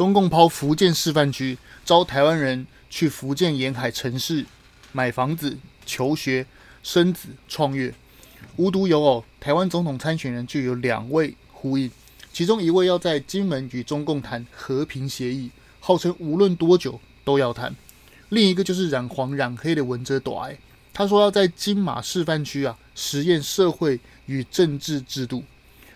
中共抛福建示范区，招台湾人去福建沿海城市买房子、求学、生子、创业。无独有偶，台湾总统参选人就有两位呼应，其中一位要在金门与中共谈和平协议，号称无论多久都要谈；另一个就是染黄染黑的文哲大爱，他说要在金马示范区啊实验社会与政治制度。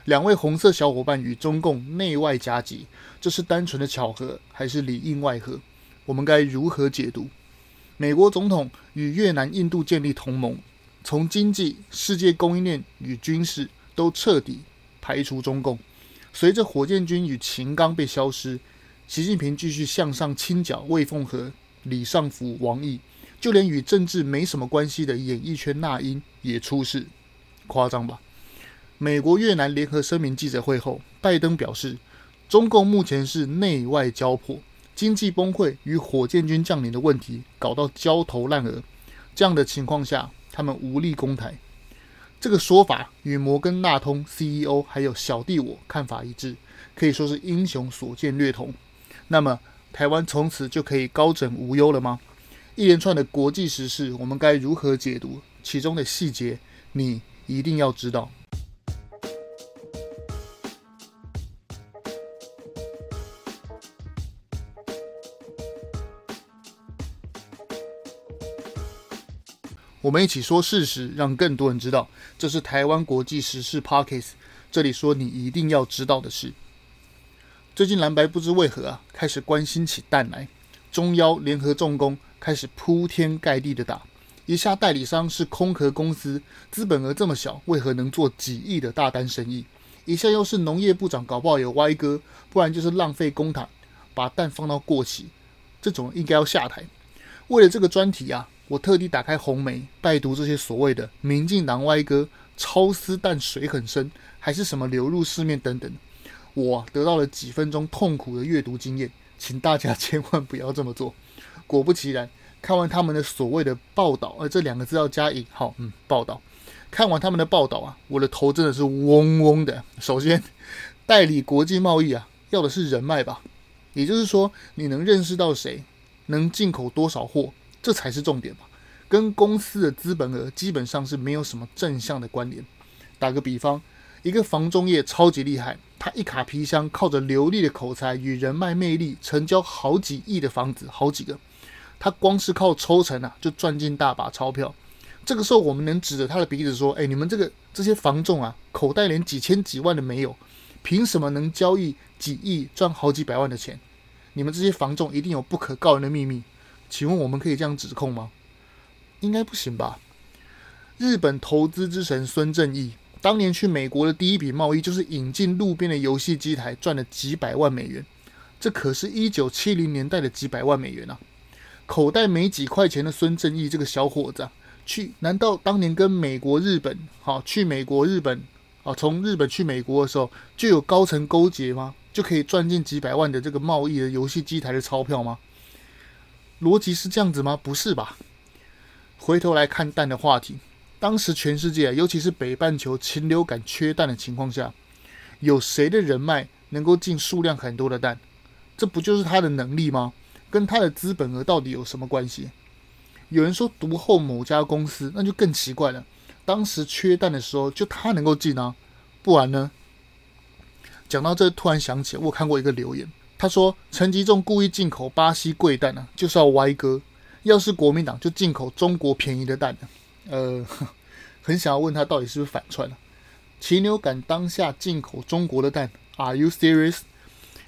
两位红色小伙伴与中共内外夹击，这是单纯的巧合还是里应外合？我们该如何解读？美国总统与越南、印度建立同盟，从经济、世界供应链与军事都彻底排除中共。随着火箭军与秦刚被消失，习近平继续向上清剿魏凤和、李尚福、王毅，就连与政治没什么关系的演艺圈那英也出事，夸张吧？美国越南联合声明记者会后，拜登表示，中共目前是内外交迫，经济崩溃与火箭军将领的问题搞到焦头烂额。这样的情况下，他们无力攻台。这个说法与摩根大通 CEO 还有小弟我看法一致，可以说是英雄所见略同。那么，台湾从此就可以高枕无忧了吗？一连串的国际时事，我们该如何解读其中的细节？你一定要知道。我们一起说事实，让更多人知道。这是台湾国际时事 Podcast，这里说你一定要知道的事。最近蓝白不知为何啊，开始关心起蛋来。中腰联合重工开始铺天盖地的打，一下代理商是空壳公司，资本额这么小，为何能做几亿的大单生意？一下又是农业部长，搞不好有歪哥，不然就是浪费公帑，把蛋放到过期，这种应该要下台。为了这个专题啊。我特地打开红媒，拜读这些所谓的民进党歪哥，超丝但水很深，还是什么流入市面等等，我得到了几分钟痛苦的阅读经验，请大家千万不要这么做。果不其然，看完他们的所谓的报道，而这两个字要加引号，嗯，报道。看完他们的报道啊，我的头真的是嗡嗡的。首先，代理国际贸易啊，要的是人脉吧，也就是说，你能认识到谁，能进口多少货。这才是重点吧，跟公司的资本额基本上是没有什么正向的关联。打个比方，一个房中业超级厉害，他一卡皮箱靠着流利的口才与人脉魅力，成交好几亿的房子，好几个。他光是靠抽成啊，就赚进大把钞票。这个时候，我们能指着他的鼻子说：“哎，你们这个这些房仲啊，口袋连几千几万的没有，凭什么能交易几亿赚好几百万的钱？你们这些房仲一定有不可告人的秘密。”请问我们可以这样指控吗？应该不行吧？日本投资之神孙正义当年去美国的第一笔贸易就是引进路边的游戏机台，赚了几百万美元。这可是一九七零年代的几百万美元啊！口袋没几块钱的孙正义这个小伙子，去难道当年跟美国、日本好去美国、日本啊，从日本去美国的时候就有高层勾结吗？就可以赚进几百万的这个贸易的游戏机台的钞票吗？逻辑是这样子吗？不是吧？回头来看蛋的话题，当时全世界，尤其是北半球禽流感缺蛋的情况下，有谁的人脉能够进数量很多的蛋？这不就是他的能力吗？跟他的资本额到底有什么关系？有人说独后某家公司，那就更奇怪了。当时缺蛋的时候，就他能够进啊，不然呢？讲到这，突然想起我看过一个留言。他说：“陈吉仲故意进口巴西贵蛋呢，就是要歪哥。要是国民党就进口中国便宜的蛋呢。呃，很想要问他到底是不是反串了？禽流感当下进口中国的蛋，Are you serious？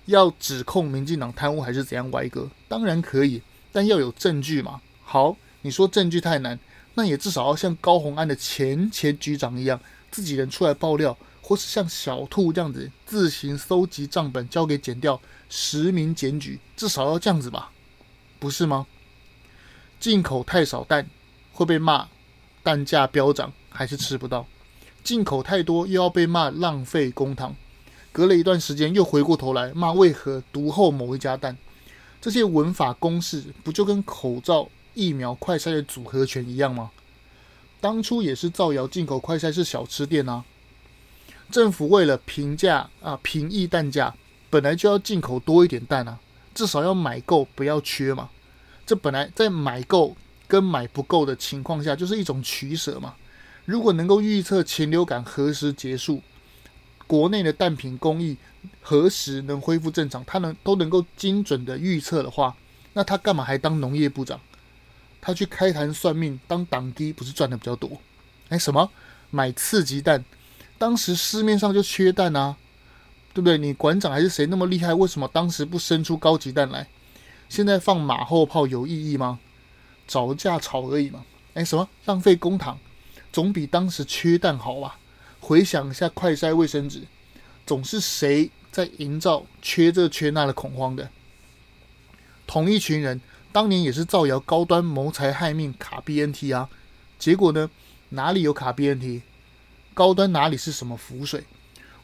要指控民进党贪污还是怎样？歪哥当然可以，但要有证据嘛。好，你说证据太难，那也至少要像高虹安的前前局长一样，自己人出来爆料。”或是像小兔这样子自行搜集账本交给检调实名检举，至少要这样子吧，不是吗？进口太少蛋会被骂蛋价飙涨，还是吃不到；进口太多又要被骂浪费公帑。隔了一段时间又回过头来骂为何独厚某一家蛋。这些文法公式不就跟口罩、疫苗、快筛的组合拳一样吗？当初也是造谣进口快筛是小吃店啊。政府为了平价啊，平抑蛋价，本来就要进口多一点蛋啊，至少要买够，不要缺嘛。这本来在买够跟买不够的情况下，就是一种取舍嘛。如果能够预测禽流感何时结束，国内的蛋品工艺何时能恢复正常，他能都能够精准的预测的话，那他干嘛还当农业部长？他去开坛算命当党基，不是赚的比较多？哎，什么买次级蛋？当时市面上就缺蛋啊。对不对？你馆长还是谁那么厉害？为什么当时不生出高级蛋来？现在放马后炮有意义吗？找架吵而已嘛。哎，什么浪费公堂，总比当时缺蛋好吧？回想一下快筛卫生纸，总是谁在营造缺这缺那的恐慌的？同一群人当年也是造谣高端谋财害命卡 BNT 啊，结果呢？哪里有卡 BNT？高端哪里是什么浮水？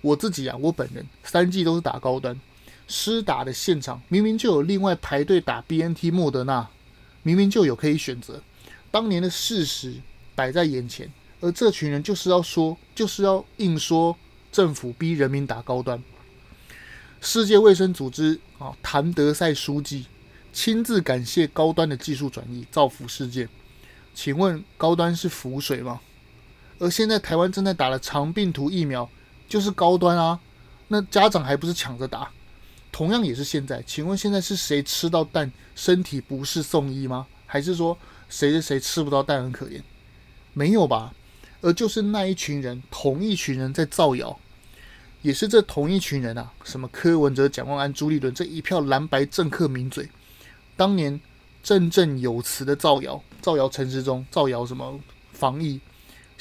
我自己啊，我本人三季都是打高端，施打的现场明明就有另外排队打 BNT 莫德纳，明明就有可以选择。当年的事实摆在眼前，而这群人就是要说，就是要硬说政府逼人民打高端。世界卫生组织啊，谭德赛书记亲自感谢高端的技术转移，造福世界。请问高端是浮水吗？而现在台湾正在打的长病毒疫苗。就是高端啊，那家长还不是抢着打？同样也是现在，请问现在是谁吃到蛋身体不适送医吗？还是说谁谁谁吃不到蛋很可怜？没有吧？而就是那一群人，同一群人在造谣，也是这同一群人啊，什么柯文哲、蒋万安、朱立伦这一票蓝白政客名嘴，当年振振有词的造谣，造谣陈时中，造谣什么防疫，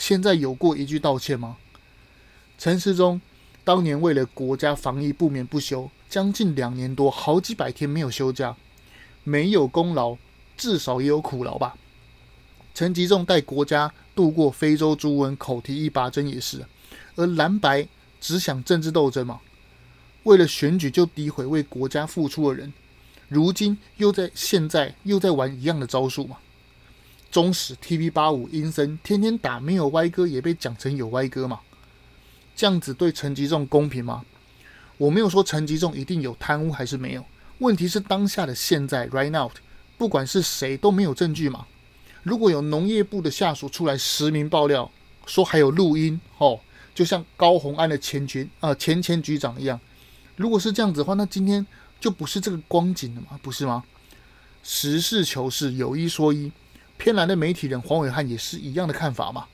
现在有过一句道歉吗？陈世忠当年为了国家防疫不眠不休，将近两年多，好几百天没有休假，没有功劳，至少也有苦劳吧。陈吉仲带国家度过非洲猪瘟，口提一拔针也是。而蓝白只想政治斗争嘛，为了选举就诋毁为国家付出的人，如今又在现在又在玩一样的招数嘛。中时 TV 八五阴森天天打，没有歪哥也被讲成有歪哥嘛。这样子对陈吉仲公平吗？我没有说陈吉仲一定有贪污还是没有，问题是当下的现在 right now，不管是谁都没有证据嘛。如果有农业部的下属出来实名爆料，说还有录音哦，就像高虹安的前局啊、前前局长一样，如果是这样子的话，那今天就不是这个光景了嘛，不是吗？实事求是，有一说一，偏蓝的媒体人黄伟汉也是一样的看法嘛，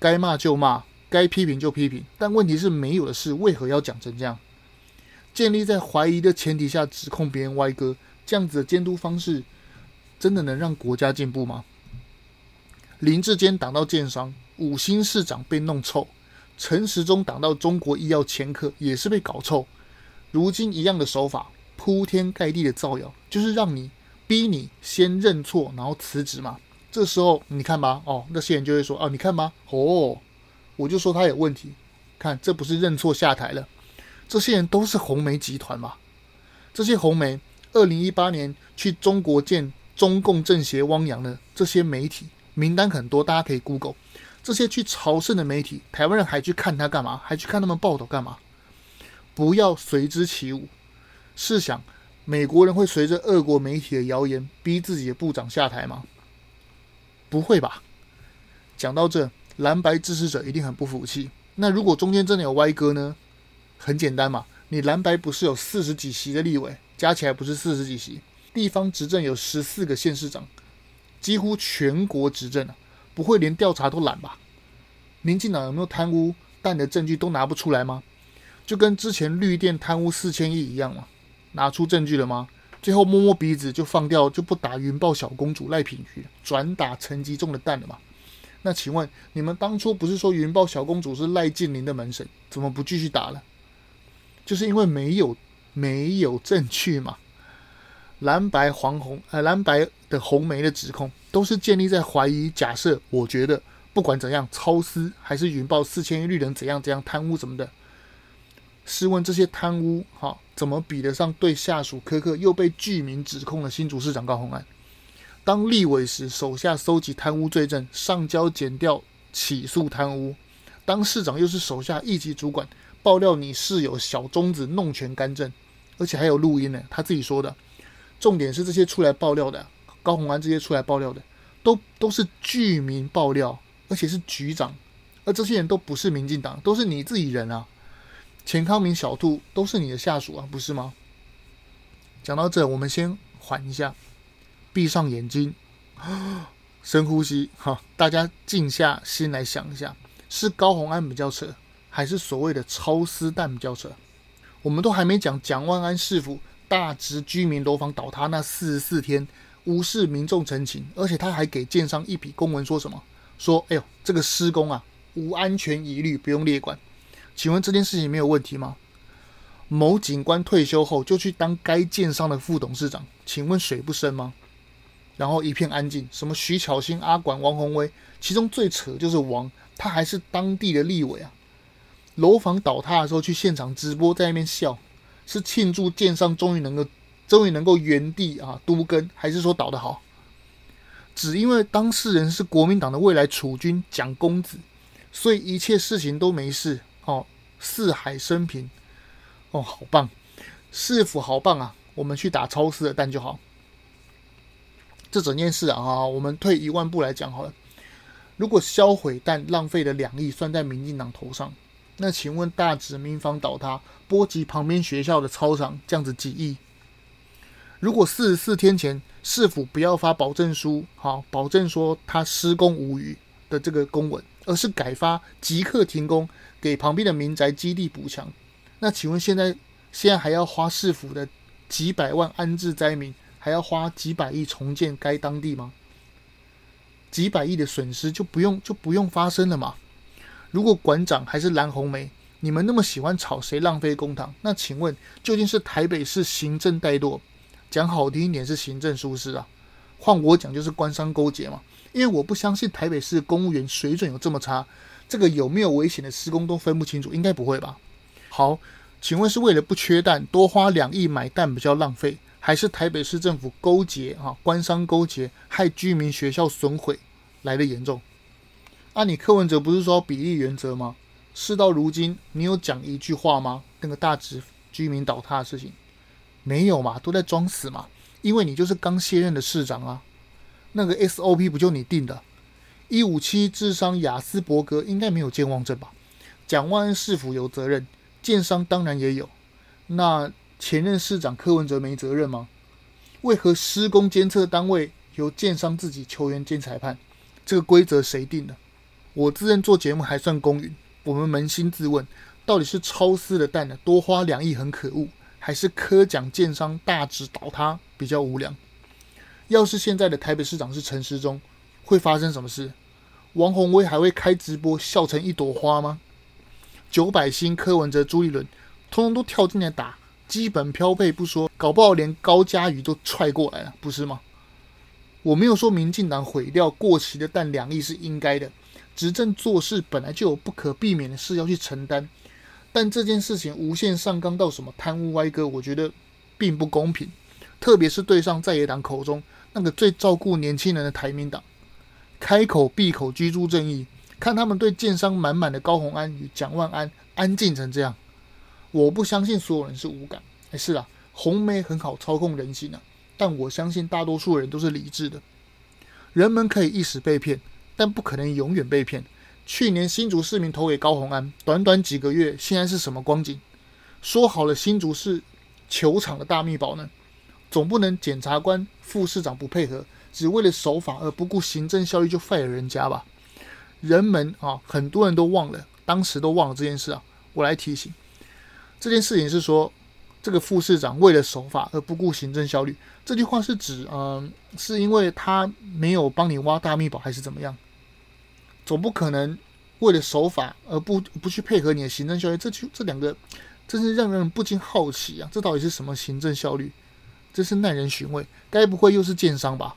该骂就骂。该批评就批评，但问题是没有的事，为何要讲成这样？建立在怀疑的前提下指控别人歪哥，这样子的监督方式，真的能让国家进步吗？林志坚挡到建商，五星市长被弄臭，陈时中挡到中国医药掮客，也是被搞臭。如今一样的手法，铺天盖地的造谣，就是让你逼你先认错，然后辞职嘛。这时候你看吧，哦，那些人就会说，哦，你看吧，哦。我就说他有问题，看这不是认错下台了？这些人都是红媒集团嘛？这些红媒，二零一八年去中国见中共政协汪洋的这些媒体名单很多，大家可以 Google。这些去朝圣的媒体，台湾人还去看他干嘛？还去看他们报道干嘛？不要随之起舞。试想，美国人会随着俄国媒体的谣言逼自己的部长下台吗？不会吧？讲到这。蓝白支持者一定很不服气。那如果中间真的有歪哥呢？很简单嘛，你蓝白不是有四十几席的立委，加起来不是四十几席，地方执政有十四个县市长，几乎全国执政啊，不会连调查都懒吧？民进党有没有贪污但你的证据都拿不出来吗？就跟之前绿电贪污四千亿一样嘛，拿出证据了吗？最后摸摸鼻子就放掉，就不打云豹小公主赖品妤，转打陈吉仲的蛋了嘛？那请问你们当初不是说云豹小公主是赖静玲的门神，怎么不继续打了？就是因为没有没有证据嘛。蓝白黄红呃蓝白的红梅的指控都是建立在怀疑假设，我觉得不管怎样超私还是云豹四千亿绿人怎样怎样贪污什么的，试问这些贪污哈怎么比得上对下属苛刻又被具名指控的新竹市长高虹安？当立委时，手下搜集贪污罪证，上交检调起诉贪污；当市长，又是手下一级主管，爆料你室友小中子弄权干政，而且还有录音呢。他自己说的：重点是这些出来爆料的高虹安这些出来爆料的，都都是居民爆料，而且是局长，而这些人都不是民进党，都是你自己人啊。钱康明、小兔都是你的下属啊，不是吗？讲到这，我们先缓一下，闭上眼睛，深呼吸，哈，大家静下心来想一下，是高虹安比较扯，还是所谓的超丝弹比较扯？我们都还没讲蒋万安市府大直居民楼房倒塌那四十四天，无视民众陈情，而且他还给建商一笔公文，说什么？说，哎呦，这个施工啊，无安全疑虑，不用列管。请问这件事情没有问题吗？某警官退休后就去当该建商的副董事长，请问水不深吗？然后一片安静，什么徐巧芯、阿管、王鸿威，其中最扯就是王，他还是当地的立委啊。楼房倒塌的时候去现场直播，在那边笑，是庆祝建商终于能够终于能够原地啊都跟，还是说倒得好？只因为当事人是国民党的未来储君蒋公子，所以一切事情都没事。哦，四海升平，哦，好棒，市府好棒啊！我们去打超市的蛋就好。这整件事啊，我们退一万步来讲好了。如果销毁蛋浪费了两亿算在民进党头上，那请问大直民房倒塌波及旁边学校的操场，这样子几亿？如果四十四天前市府不要发保证书，好，保证说他施工无虞的这个公文，而是改发即刻停工。给旁边的民宅基地补强，那请问现在现在还要花市府的几百万安置灾民，还要花几百亿重建该当地吗？几百亿的损失就不用就不用发生了嘛？如果馆长还是蓝红梅，你们那么喜欢吵谁浪费公帑，那请问究竟是台北市行政怠惰，讲好听一点是行政疏失啊？换我讲就是官商勾结嘛？因为我不相信台北市公务员水准有这么差。这个有没有危险的施工都分不清楚，应该不会吧？好，请问是为了不缺蛋，多花两亿买蛋比较浪费，还是台北市政府勾结啊，官商勾结害居民学校损毁来得严重？啊，你柯文哲不是说比例原则吗？事到如今，你有讲一句话吗？那个大直居民倒塌的事情没有嘛？都在装死嘛？因为你就是刚卸任的市长啊，那个 SOP 不就你定的？一五七智商亚斯伯格应该没有健忘症吧？蒋万安市府有责任，建商当然也有。那前任市长柯文哲没责任吗？为何施工监测单位由建商自己球员兼裁判？这个规则谁定的？我自认做节目还算公允。我们扪心自问，到底是超丝的蛋呢？多花两亿很可恶，还是柯蒋建商大直倒塌比较无良？要是现在的台北市长是陈时中？会发生什么事？王宏威还会开直播笑成一朵花吗？九百星柯文哲、朱立伦，通通都跳进来打，基本飘配不说，搞不好连高嘉瑜都踹过来了，不是吗？我没有说民进党毁掉过期的但两亿是应该的，执政做事本来就有不可避免的事要去承担，但这件事情无限上纲到什么贪污歪歌，我觉得并不公平，特别是对上在野党口中那个最照顾年轻人的台民党。开口闭口居住正义，看他们对建商满满的高虹安与蒋万安安静成这样，我不相信所有人是无感。是啊，红媒很好操控人心啊，但我相信大多数人都是理智的。人们可以一时被骗，但不可能永远被骗。去年新竹市民投给高虹安，短短几个月，现在是什么光景？说好了新竹是球场的大秘宝呢？总不能检察官、副市长不配合。只为了守法而不顾行政效率就废了人家吧？人们啊，很多人都忘了，当时都忘了这件事啊。我来提醒，这件事情是说，这个副市长为了守法而不顾行政效率，这句话是指，嗯，是因为他没有帮你挖大秘宝，还是怎么样？总不可能为了守法而不不去配合你的行政效率，这就这两个，真是让人不禁好奇啊！这到底是什么行政效率？这是耐人寻味，该不会又是建商吧？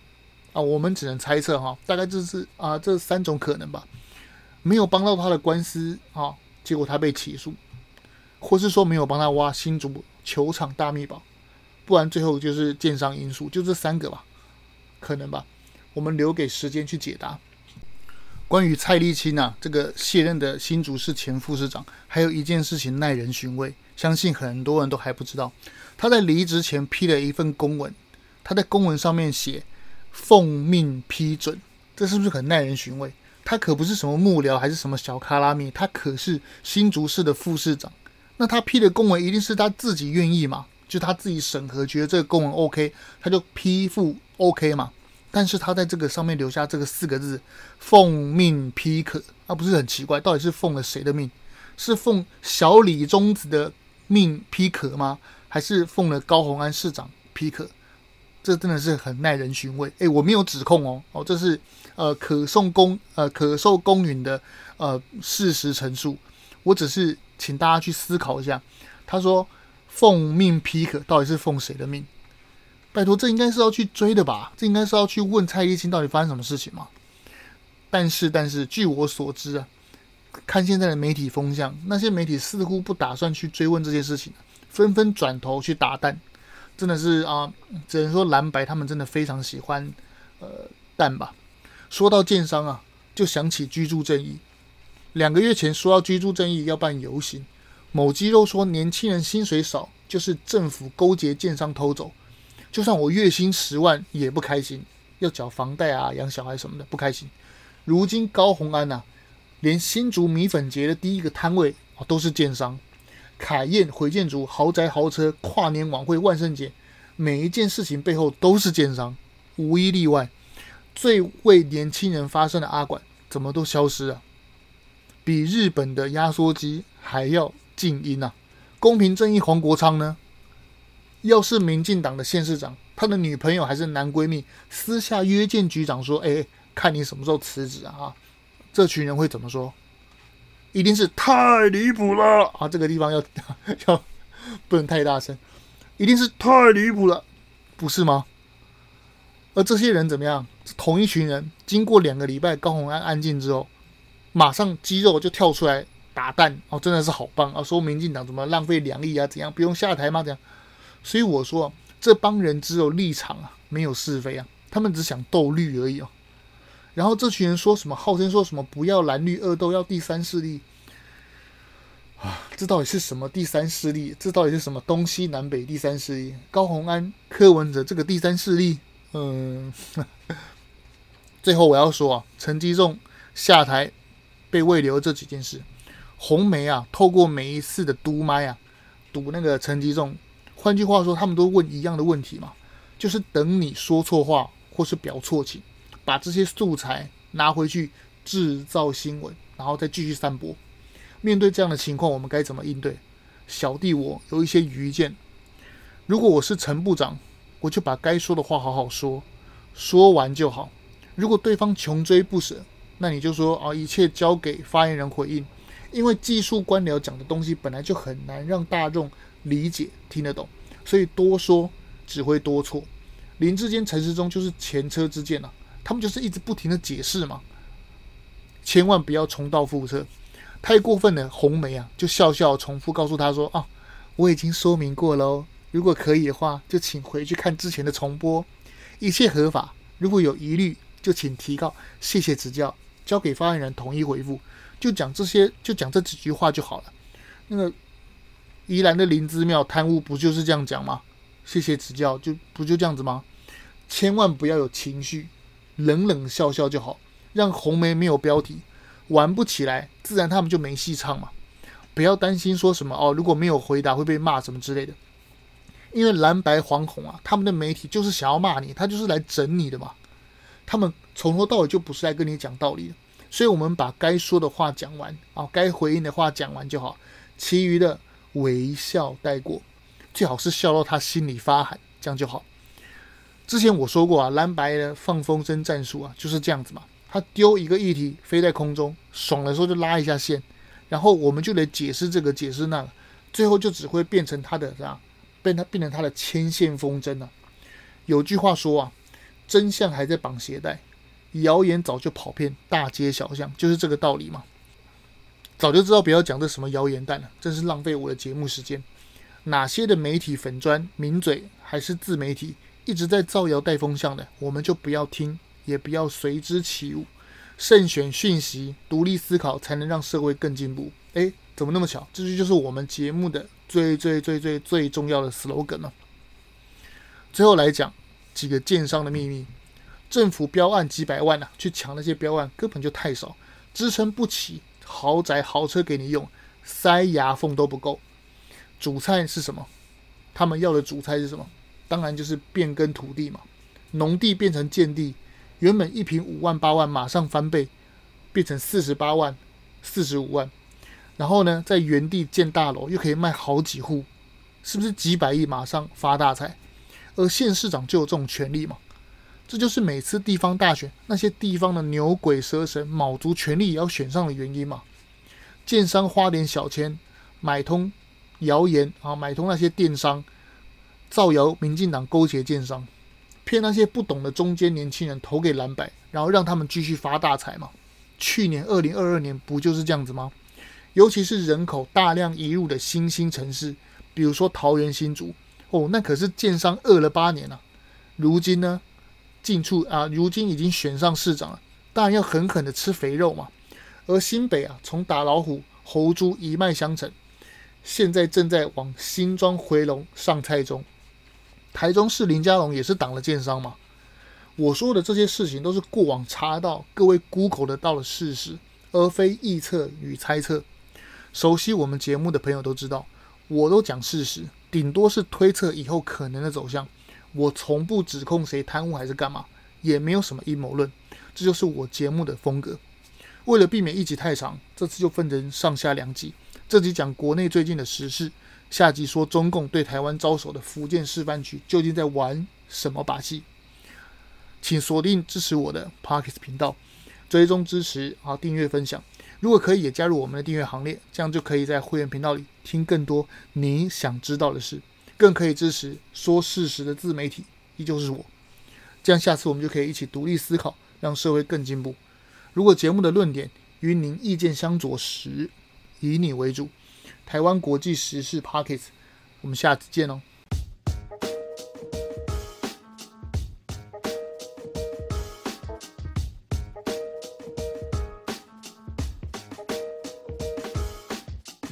啊，我们只能猜测哈，大概就是啊这三种可能吧，没有帮到他的官司啊，结果他被起诉，或是说没有帮他挖新竹球场大秘宝，不然最后就是建商因素，就这三个吧，可能吧，我们留给时间去解答。关于蔡立青啊，这个卸任的新竹市前副市长，还有一件事情耐人寻味，相信很多人都还不知道，他在离职前批了一份公文。他在公文上面写“奉命批准”，这是不是很耐人寻味？他可不是什么幕僚，还是什么小卡拉米，他可是新竹市的副市长。那他批的公文一定是他自己愿意嘛？就他自己审核，觉得这个公文 OK，他就批复 OK 嘛。但是他在这个上面留下这个四个字“奉命批可”，那不是很奇怪？到底是奉了谁的命？是奉小李宗子的命批可吗？还是奉了高虹安市长批可？这真的是很耐人寻味。诶，我没有指控哦，哦，这是呃可送公呃可受公允的呃事实陈述。我只是请大家去思考一下。他说奉命批可，到底是奉谁的命？拜托，这应该是要去追的吧？这应该是要去问蔡依清到底发生什么事情吗？但是，但是据我所知啊，看现在的媒体风向，那些媒体似乎不打算去追问这些事情，纷纷转头去打蛋。真的是啊，只能说蓝白他们真的非常喜欢呃蛋吧。说到建商啊，就想起居住正义。两个月前说到居住正义要办游行，某肌肉说年轻人薪水少就是政府勾结建商偷走，就算我月薪十万也不开心，要缴房贷啊、养小孩什么的不开心。如今高虹安呐、连新竹米粉节的第一个摊位啊都是建商。凯宴、回建筑、豪宅、豪车、跨年晚会、万圣节，每一件事情背后都是建商，无一例外。最为年轻人发声的阿管，怎么都消失了？比日本的压缩机还要静音啊！公平正义黄国昌呢？要是民进党的县市长，他的女朋友还是男闺蜜，私下约见局长说：“哎，看你什么时候辞职啊？”这群人会怎么说？一定是太离谱了啊！这个地方要 要不能太大声，一定是太离谱了，不是吗？而这些人怎么样？同一群人，经过两个礼拜高虹安安静之后，马上肌肉就跳出来打蛋哦，真的是好棒啊！说民进党怎么浪费两亿啊？怎样不用下台吗？这样，所以我说这帮人只有立场啊，没有是非啊，他们只想斗绿而已哦。然后这群人说什么？号称说什么不要蓝绿恶斗，要第三势力啊？这到底是什么第三势力？这到底是什么东西南北第三势力？高虹安、柯文哲这个第三势力？嗯，最后我要说啊，陈吉仲下台被慰留这几件事，红媒啊，透过每一次的堵麦啊，读那个陈吉仲，换句话说，他们都问一样的问题嘛，就是等你说错话或是表错情。把这些素材拿回去制造新闻，然后再继续散播。面对这样的情况，我们该怎么应对？小弟我有一些愚见。如果我是陈部长，我就把该说的话好好说，说完就好。如果对方穷追不舍，那你就说啊，一切交给发言人回应。因为技术官僚讲的东西本来就很难让大众理解听得懂，所以多说只会多错。林志坚、陈时中就是前车之鉴啊。他们就是一直不停的解释嘛，千万不要重蹈覆辙，太过分了。红梅啊，就笑笑重复告诉他说：“啊，我已经说明过了哦，如果可以的话，就请回去看之前的重播，一切合法。如果有疑虑，就请提告，谢谢指教，交给发言人统一回复。就讲这些，就讲这几句话就好了。那个宜兰的林芝庙贪污，不就是这样讲吗？谢谢指教，就不就这样子吗？千万不要有情绪。”冷冷笑笑就好，让红媒没有标题，玩不起来，自然他们就没戏唱嘛。不要担心说什么哦，如果没有回答会被骂什么之类的。因为蓝白黄红啊，他们的媒体就是想要骂你，他就是来整你的嘛。他们从头到尾就不是来跟你讲道理的，所以我们把该说的话讲完啊，该回应的话讲完就好，其余的微笑带过，最好是笑到他心里发寒，这样就好。之前我说过啊，蓝白的放风筝战术啊就是这样子嘛。他丢一个议题飞在空中，爽的时候就拉一下线，然后我们就得解释这个解释那个，最后就只会变成他的啥，变他变成他的牵线风筝了。有句话说啊，真相还在绑鞋带，谣言早就跑遍大街小巷，就是这个道理嘛。早就知道不要讲这什么谣言弹了，真是浪费我的节目时间。哪些的媒体粉砖名嘴还是自媒体？一直在造谣带风向的，我们就不要听，也不要随之起舞，慎选讯息，独立思考，才能让社会更进步。诶，怎么那么巧？这句就是我们节目的最最最最最重要的 slogan 呢。最后来讲，几个建商的秘密。政府标案几百万呐、啊，去抢那些标案根本就太少，支撑不起豪宅豪车给你用，塞牙缝都不够。主菜是什么？他们要的主菜是什么？当然就是变更土地嘛，农地变成建地，原本一坪五万八万，马上翻倍，变成四十八万、四十五万。然后呢，在原地建大楼，又可以卖好几户，是不是几百亿马上发大财？而县市长就有这种权利嘛。这就是每次地方大选，那些地方的牛鬼蛇神、卯足全力也要选上的原因嘛。建商花点小钱买通谣言啊，买通那些电商，造谣民进党勾结建商，骗那些不懂的中间年轻人投给蓝白，然后让他们继续发大财嘛。去年二零二二年不就是这样子吗？尤其是人口大量移入的新兴城市，比如说桃园新竹，哦，那可是建商饿了八年了，如今呢？近处啊，如今已经选上市长了，当然要狠狠的吃肥肉嘛。而新北啊，从打老虎、侯猪一脉相承，现在正在往新庄回笼上菜中。台中市林家龙也是挡了建商嘛。我说的这些事情都是过往查到、各位 Google 得到的事实，而非臆测与猜测。熟悉我们节目的朋友都知道，我都讲事实，顶多是推测以后可能的走向。我从不指控谁贪污还是干嘛，也没有什么阴谋论，这就是我节目的风格。为了避免一集太长，这次就分成上下两集。这集讲国内最近的时事，下集说中共对台湾招手的福建示范区究竟在玩什么把戏。请锁定支持我的 Podcast 频道，追踪支持啊，订阅分享。如果可以，也加入我们的订阅行列，这样就可以在会员频道里听更多你想知道的事。更可以支持说事实的自媒体，依旧是我。这样下次我们就可以一起独立思考，让社会更进步。如果节目的论点与您意见相左时，以你为主。台湾国际时事 Pockets，我们下次见哦。